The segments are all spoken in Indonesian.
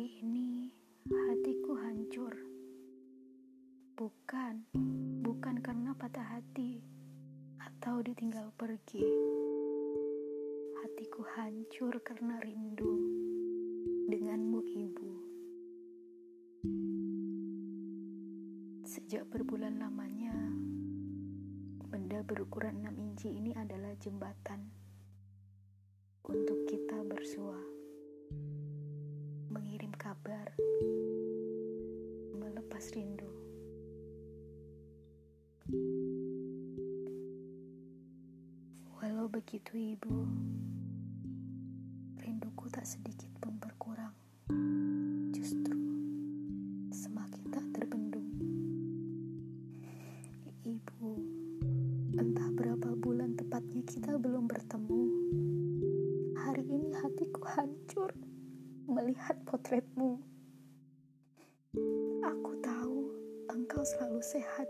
hari ini hatiku hancur. Bukan, bukan karena patah hati atau ditinggal pergi. Hatiku hancur karena rindu denganmu, Ibu. Sejak berbulan lamanya, benda berukuran 6 inci ini adalah jembatan melepas rindu. Walau begitu, Ibu, rinduku tak sedikit pun berkurang. Justru semakin tak terbendung. Ibu, entah berapa bulan tepatnya kita belum bertemu. Hari ini hatiku hancur melihat potretmu. Aku tahu engkau selalu sehat.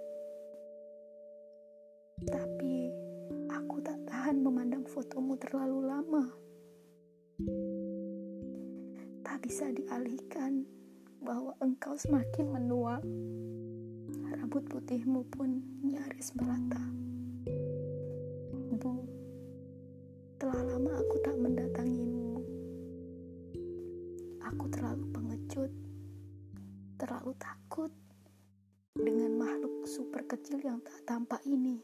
Tapi aku tak tahan memandang fotomu terlalu lama. Tak bisa dialihkan bahwa engkau semakin menua. Rambut putihmu pun nyaris merata. Bu, telah lama aku tak mendatangimu. Aku terlalu pengecut, terlalu takut dengan makhluk super kecil yang tak tampak ini.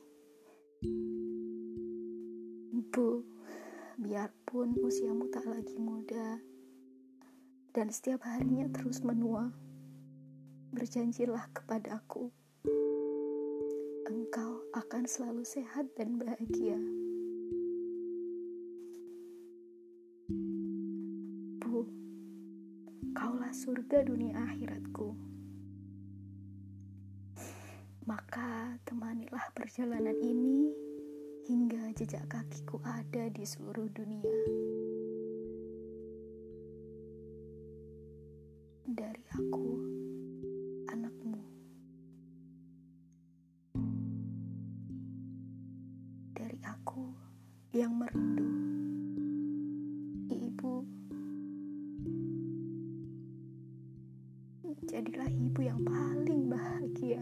Bu, biarpun usiamu tak lagi muda dan setiap harinya terus menua, berjanjilah kepadaku, engkau akan selalu sehat dan bahagia. Bu, kaulah surga dunia akhiratku. Maka temanilah perjalanan ini hingga jejak kakiku ada di seluruh dunia. Dari aku, anakmu. Dari aku yang merindu. Jadilah ibu yang paling bahagia.